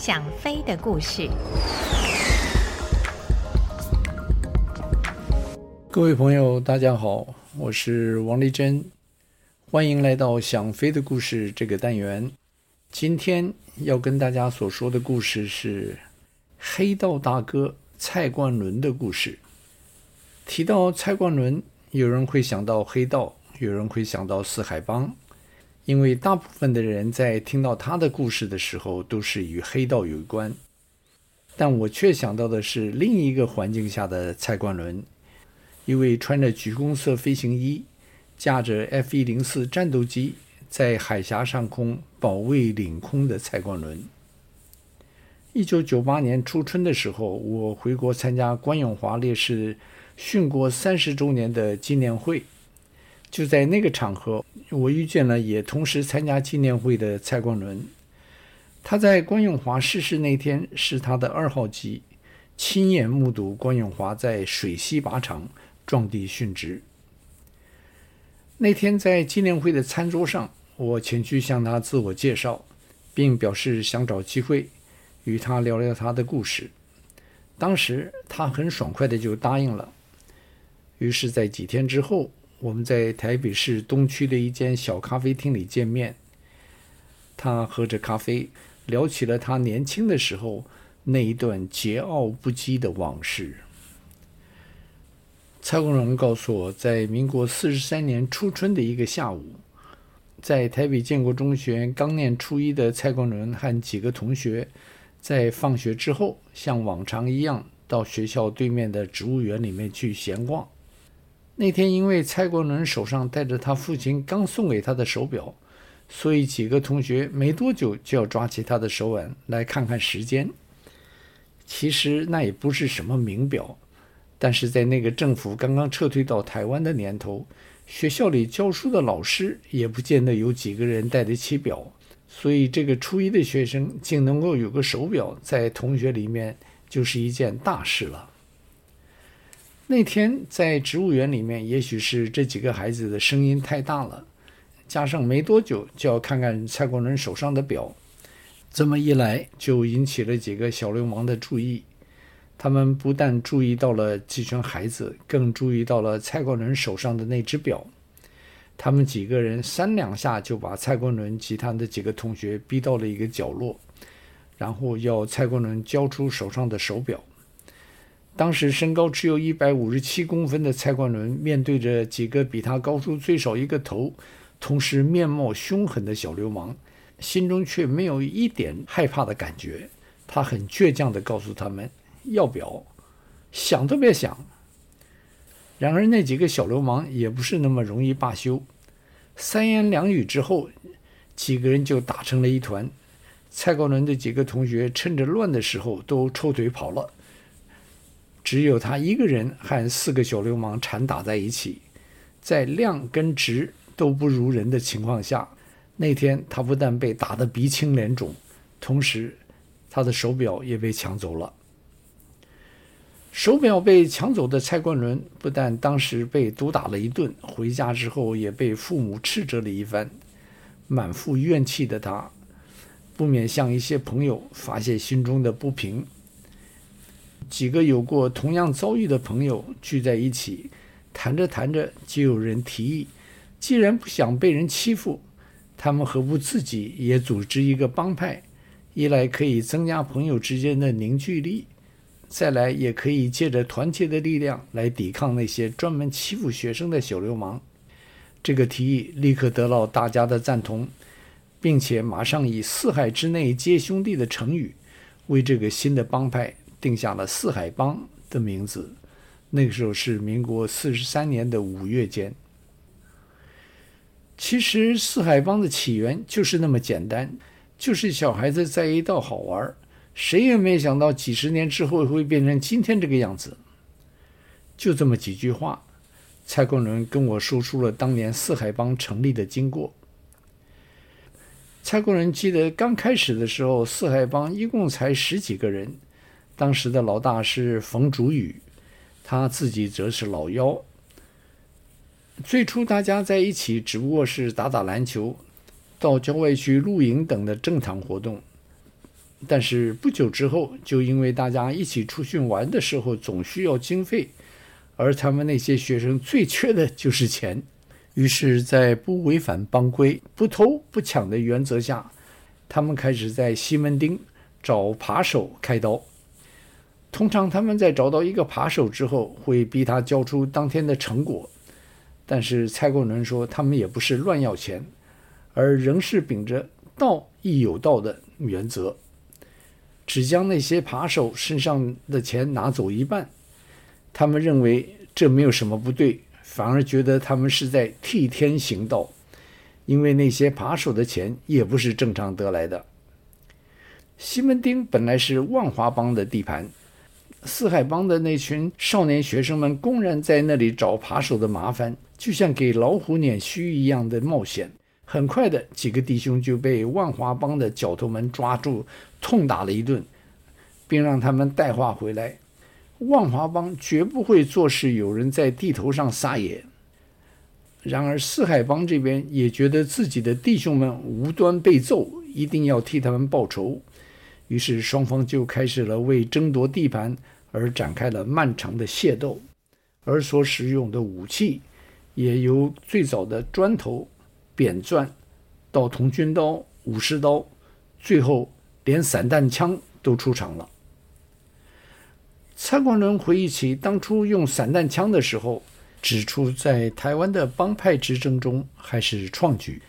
想飞的故事。各位朋友，大家好，我是王丽珍，欢迎来到《想飞的故事》这个单元。今天要跟大家所说的故事是黑道大哥蔡冠伦的故事。提到蔡冠伦，有人会想到黑道，有人会想到四海帮，因为大部分的人在听到他的故事的时候，都是与黑道有关。但我却想到的是另一个环境下的蔡冠伦，一位穿着橘红色飞行衣，驾着 F-104 战斗机，在海峡上空保卫领空的蔡冠伦。一九九八年初春的时候，我回国参加关永华烈士殉国三十周年的纪念会，就在那个场合，我遇见了也同时参加纪念会的蔡冠伦。他在关永华逝世那天是他的二号机，亲眼目睹关永华在水西靶场撞地殉职。那天在纪念会的餐桌上，我前去向他自我介绍，并表示想找机会与他聊聊他的故事。当时他很爽快的就答应了。于是，在几天之后，我们在台北市东区的一间小咖啡厅里见面。他喝着咖啡，聊起了他年轻的时候那一段桀骜不羁的往事。蔡国伦告诉我，在民国四十三年初春的一个下午，在台北建国中学刚念初一的蔡国伦和几个同学，在放学之后，像往常一样到学校对面的植物园里面去闲逛。那天，因为蔡国伦手上戴着他父亲刚送给他的手表，所以几个同学没多久就要抓起他的手腕来看看时间。其实那也不是什么名表，但是在那个政府刚刚撤退到台湾的年头，学校里教书的老师也不见得有几个人戴得起表，所以这个初一的学生竟能够有个手表，在同学里面就是一件大事了。那天在植物园里面，也许是这几个孩子的声音太大了，加上没多久就要看看蔡国伦手上的表，这么一来就引起了几个小流氓的注意。他们不但注意到了这群孩子，更注意到了蔡国伦手上的那只表。他们几个人三两下就把蔡国伦及他的几个同学逼到了一个角落，然后要蔡国伦交出手上的手表。当时身高只有一百五十七公分的蔡冠伦，面对着几个比他高出最少一个头，同时面貌凶狠的小流氓，心中却没有一点害怕的感觉。他很倔强地告诉他们：“要表，想都别想。”然而那几个小流氓也不是那么容易罢休，三言两语之后，几个人就打成了一团。蔡冠伦的几个同学趁着乱的时候都抽腿跑了。只有他一个人和四个小流氓缠打在一起，在量跟值都不如人的情况下，那天他不但被打得鼻青脸肿，同时他的手表也被抢走了。手表被抢走的蔡冠伦不但当时被毒打了一顿，回家之后也被父母斥责了一番，满腹怨气的他，不免向一些朋友发泄心中的不平。几个有过同样遭遇的朋友聚在一起，谈着谈着，就有人提议：既然不想被人欺负，他们何不自己也组织一个帮派？一来可以增加朋友之间的凝聚力，再来也可以借着团结的力量来抵抗那些专门欺负学生的小流氓。这个提议立刻得到大家的赞同，并且马上以“四海之内皆兄弟”的成语为这个新的帮派。定下了四海帮的名字，那个时候是民国四十三年的五月间。其实四海帮的起源就是那么简单，就是小孩子在一道好玩，谁也没想到几十年之后会变成今天这个样子。就这么几句话，蔡冠伦跟我说出了当年四海帮成立的经过。蔡冠伦记得刚开始的时候，四海帮一共才十几个人。当时的老大是冯祖宇，他自己则是老幺。最初大家在一起只不过是打打篮球，到郊外去露营等的正常活动。但是不久之后，就因为大家一起出去玩的时候总需要经费，而他们那些学生最缺的就是钱。于是，在不违反帮规、不偷不抢的原则下，他们开始在西门町找扒手开刀。通常，他们在找到一个扒手之后，会逼他交出当天的成果。但是蔡国伦说，他们也不是乱要钱，而仍是秉着道义有道的原则。只将那些扒手身上的钱拿走一半，他们认为这没有什么不对，反而觉得他们是在替天行道，因为那些扒手的钱也不是正常得来的。西门町本来是万华帮的地盘，四海帮的那群少年学生们公然在那里找扒手的麻烦，就像给老虎撵须一样的冒险。很快的，几个弟兄就被万华帮的角头们抓住，痛打了一顿，并让他们带话回来：万华帮绝不会坐视有人在地头上撒野。然而四海帮这边也觉得自己的弟兄们无端被揍，一定要替他们报仇，于是双方就开始了为争夺地盘而展开了漫长的械斗，而所使用的武器也由最早的砖头。扁钻，到铜军刀、武士刀，最后连散弹枪都出场了。蔡光伦回忆起当初用散弹枪的时候，指出在台湾的帮派之争中还是创举。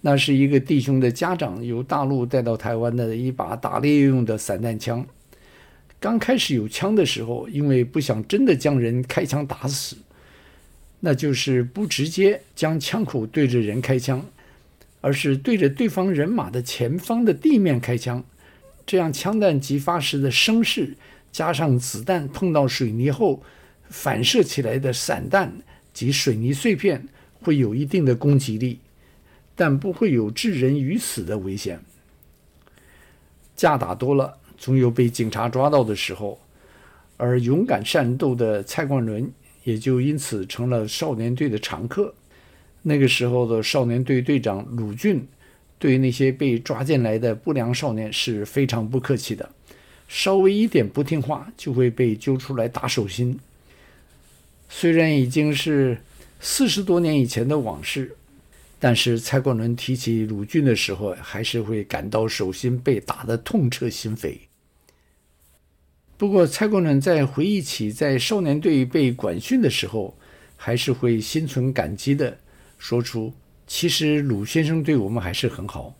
那是一个弟兄的家长由大陆带到台湾的一把打猎用的散弹枪。刚开始有枪的时候，因为不想真的将人开枪打死。那就是不直接将枪口对着人开枪，而是对着对方人马的前方的地面开枪，这样枪弹击发时的声势，加上子弹碰到水泥后反射起来的散弹及水泥碎片，会有一定的攻击力，但不会有致人于死的危险。架打多了，总有被警察抓到的时候，而勇敢善斗的蔡冠伦。也就因此成了少年队的常客。那个时候的少年队队长鲁俊，对那些被抓进来的不良少年是非常不客气的，稍微一点不听话就会被揪出来打手心。虽然已经是四十多年以前的往事，但是蔡国伦提起鲁俊的时候，还是会感到手心被打得痛彻心扉。不过，蔡国伦在回忆起在少年队被管训的时候，还是会心存感激的，说出：“其实鲁先生对我们还是很好，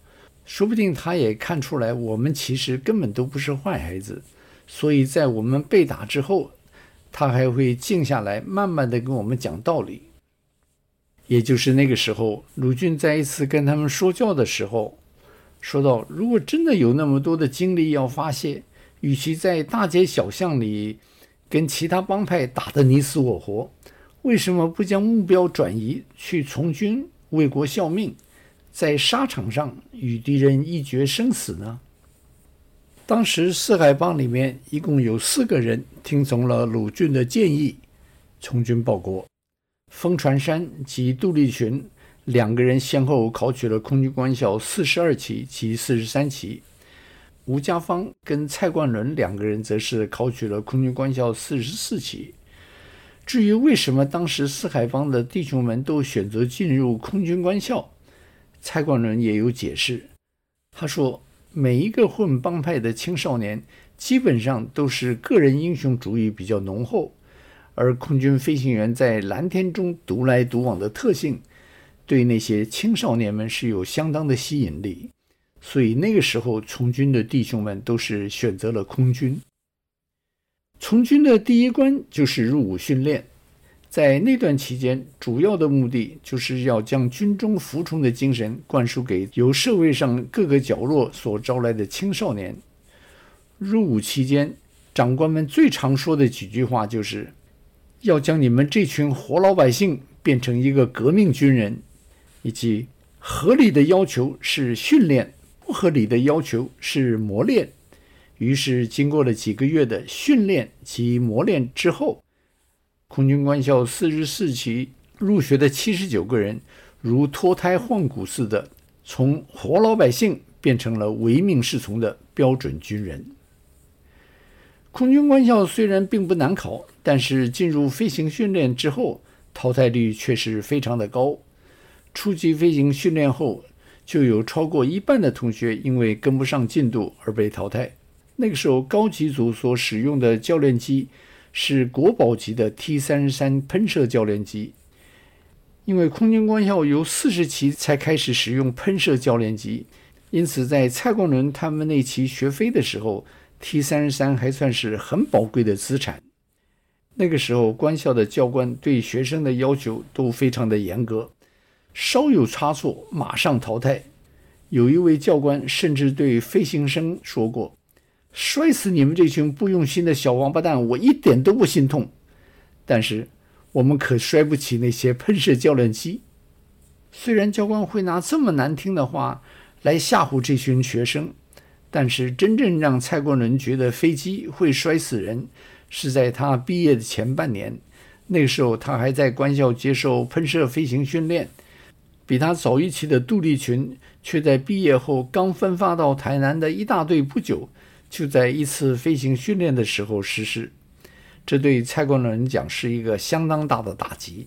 说不定他也看出来我们其实根本都不是坏孩子，所以在我们被打之后，他还会静下来，慢慢的跟我们讲道理。”也就是那个时候，鲁俊在一次跟他们说教的时候，说到：“如果真的有那么多的精力要发泄。”与其在大街小巷里跟其他帮派打得你死我活，为什么不将目标转移去从军为国效命，在沙场上与敌人一决生死呢？当时四海帮里面一共有四个人听从了鲁俊的建议，从军报国。风传山及杜立群两个人先后考取了空军官校四十二期及四十三期。吴家芳跟蔡冠伦两个人则是考取了空军官校四十四期。至于为什么当时四海帮的弟兄们都选择进入空军官校，蔡冠伦也有解释。他说，每一个混帮派的青少年基本上都是个人英雄主义比较浓厚，而空军飞行员在蓝天中独来独往的特性，对那些青少年们是有相当的吸引力。所以那个时候，从军的弟兄们都是选择了空军。从军的第一关就是入伍训练，在那段期间，主要的目的就是要将军中服从的精神灌输给由社会上各个角落所招来的青少年。入伍期间，长官们最常说的几句话就是：要将你们这群活老百姓变成一个革命军人，以及合理的要求是训练。不合理的要求是磨练，于是经过了几个月的训练及磨练之后，空军官校四十四期入学的七十九个人，如脱胎换骨似的，从活老百姓变成了唯命是从的标准军人。空军官校虽然并不难考，但是进入飞行训练之后，淘汰率却是非常的高。初级飞行训练后，就有超过一半的同学因为跟不上进度而被淘汰。那个时候，高级组所使用的教练机是国宝级的 T 三十三喷射教练机。因为空军官校由四十期才开始使用喷射教练机，因此在蔡光伦他们那期学飞的时候，T 三十三还算是很宝贵的资产。那个时候，官校的教官对学生的要求都非常的严格，稍有差错马上淘汰。有一位教官甚至对飞行生说过：“摔死你们这群不用心的小王八蛋，我一点都不心痛。”但是我们可摔不起那些喷射教练机。虽然教官会拿这么难听的话来吓唬这群学生，但是真正让蔡国伦觉得飞机会摔死人。是在他毕业的前半年，那个时候他还在官校接受喷射飞行训练。比他早一期的杜立群，却在毕业后刚分发到台南的一大队不久，就在一次飞行训练的时候失事。这对蔡光伦讲是一个相当大的打击。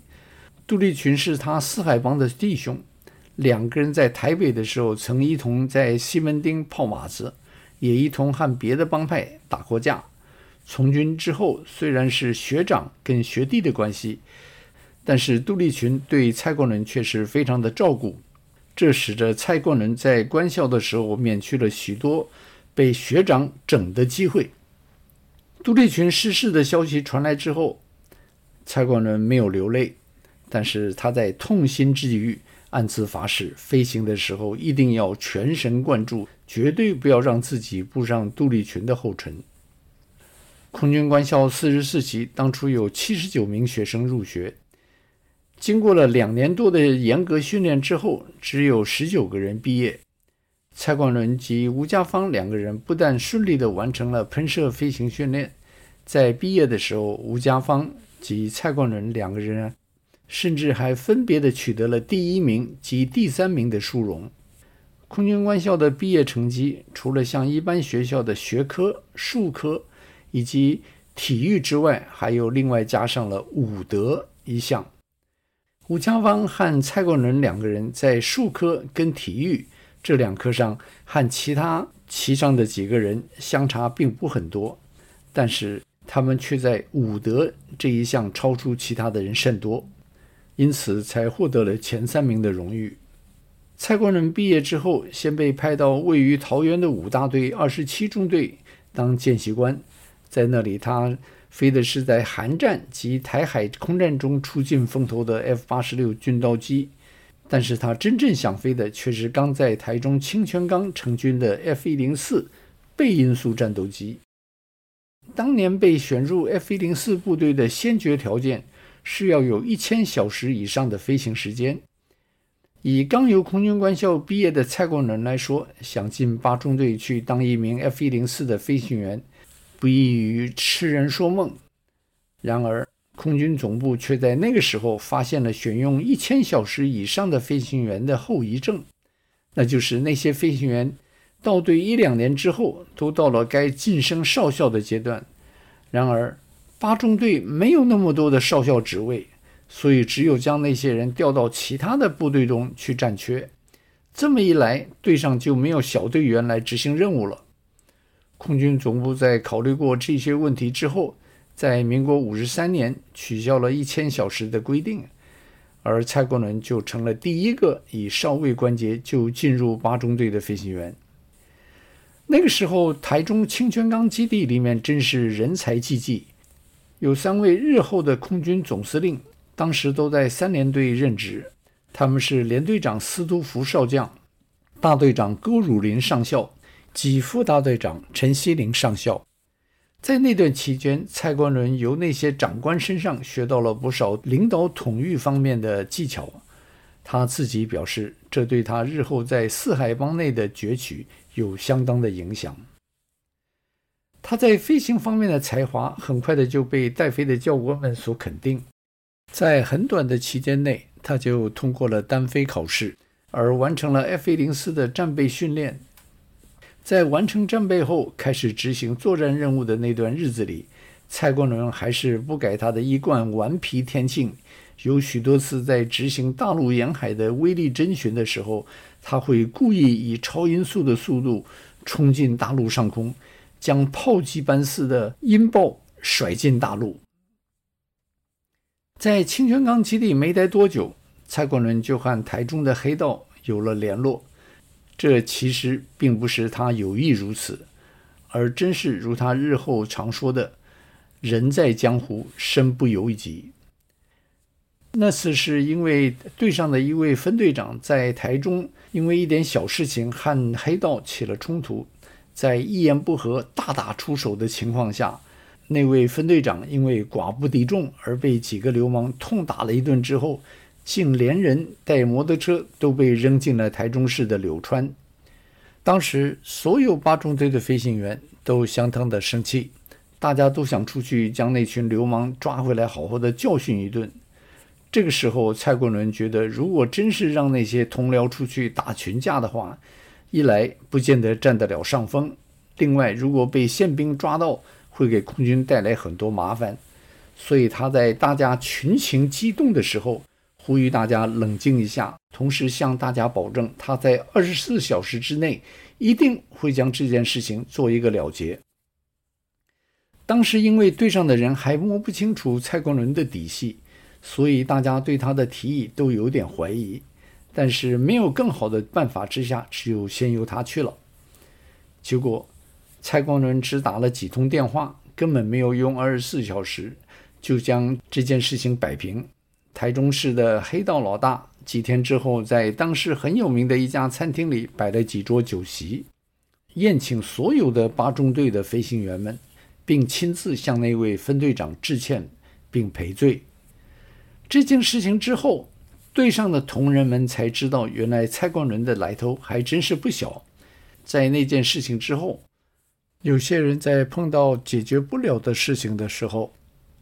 杜立群是他四海帮的弟兄，两个人在台北的时候曾一同在西门町泡马子，也一同和别的帮派打过架。从军之后，虽然是学长跟学弟的关系，但是杜立群对蔡国伦却是非常的照顾，这使得蔡国伦在官校的时候免去了许多被学长整的机会。杜立群逝世的消息传来之后，蔡国伦没有流泪，但是他在痛心之余暗自发誓，飞行的时候一定要全神贯注，绝对不要让自己步上杜立群的后尘。空军官校四十四期当初有七十九名学生入学，经过了两年多的严格训练之后，只有十九个人毕业。蔡冠伦及吴家芳两个人不但顺利地完成了喷射飞行训练，在毕业的时候，吴家芳及蔡冠伦两个人甚至还分别地取得了第一名及第三名的殊荣。空军官校的毕业成绩，除了像一般学校的学科、数科，以及体育之外，还有另外加上了武德一项。吴家芳和蔡国伦两个人在术科跟体育这两科上，和其他棋上的几个人相差并不很多，但是他们却在武德这一项超出其他的人甚多，因此才获得了前三名的荣誉。蔡国伦毕业之后，先被派到位于桃园的五大队二十七中队当见习官。在那里，他飞的是在韩战及台海空战中出尽风头的 F 八十六军刀机，但是他真正想飞的却是刚在台中清泉岗成军的 F 一零四倍音速战斗机。当年被选入 F 一零四部队的先决条件是要有一千小时以上的飞行时间。以刚由空军官校毕业的蔡光伦来说，想进八中队去当一名 F 一零四的飞行员。不异于痴人说梦。然而，空军总部却在那个时候发现了选用一千小时以上的飞行员的后遗症，那就是那些飞行员到队一两年之后，都到了该晋升少校的阶段。然而，八中队没有那么多的少校职位，所以只有将那些人调到其他的部队中去占缺。这么一来，队上就没有小队员来执行任务了。空军总部在考虑过这些问题之后，在民国五十三年取消了一千小时的规定，而蔡国伦就成了第一个以少尉官阶就进入八中队的飞行员。那个时候，台中清泉岗基地里面真是人才济济，有三位日后的空军总司令，当时都在三联队任职，他们是连队长司徒福少将、大队长勾汝霖上校。及副大队长陈锡林上校，在那段期间，蔡光伦由那些长官身上学到了不少领导统御方面的技巧。他自己表示，这对他日后在四海帮内的崛起有相当的影响。他在飞行方面的才华，很快的就被带飞的教官们所肯定。在很短的期间内，他就通过了单飞考试，而完成了 F 一零四的战备训练。在完成战备后，开始执行作战任务的那段日子里，蔡国伦还是不改他的一贯顽皮天性。有许多次在执行大陆沿海的威力侦巡的时候，他会故意以超音速的速度冲进大陆上空，将炮击般似的音爆甩进大陆。在清泉岗基地没待多久，蔡国伦就和台中的黑道有了联络。这其实并不是他有意如此，而真是如他日后常说的：“人在江湖，身不由己。”那次是因为队上的一位分队长在台中因为一点小事情和黑道起了冲突，在一言不合大打出手的情况下，那位分队长因为寡不敌众而被几个流氓痛打了一顿之后。竟连人带摩托车都被扔进了台中市的柳川。当时所有八中队的飞行员都相当的生气，大家都想出去将那群流氓抓回来，好好的教训一顿。这个时候，蔡国伦觉得，如果真是让那些同僚出去打群架的话，一来不见得占得了上风，另外如果被宪兵抓到，会给空军带来很多麻烦。所以他在大家群情激动的时候，呼吁大家冷静一下，同时向大家保证，他在二十四小时之内一定会将这件事情做一个了结。当时因为队上的人还摸不清楚蔡光伦的底细，所以大家对他的提议都有点怀疑。但是没有更好的办法之下，只有先由他去了。结果，蔡光伦只打了几通电话，根本没有用二十四小时就将这件事情摆平。台中市的黑道老大几天之后，在当时很有名的一家餐厅里摆了几桌酒席，宴请所有的八中队的飞行员们，并亲自向那位分队长致歉并赔罪。这件事情之后，队上的同仁们才知道，原来蔡光伦的来头还真是不小。在那件事情之后，有些人在碰到解决不了的事情的时候，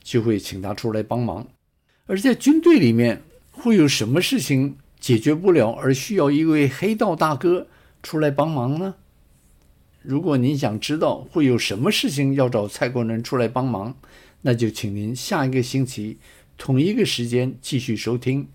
就会请他出来帮忙。而在军队里面，会有什么事情解决不了而需要一位黑道大哥出来帮忙呢？如果您想知道会有什么事情要找蔡国伦出来帮忙，那就请您下一个星期同一个时间继续收听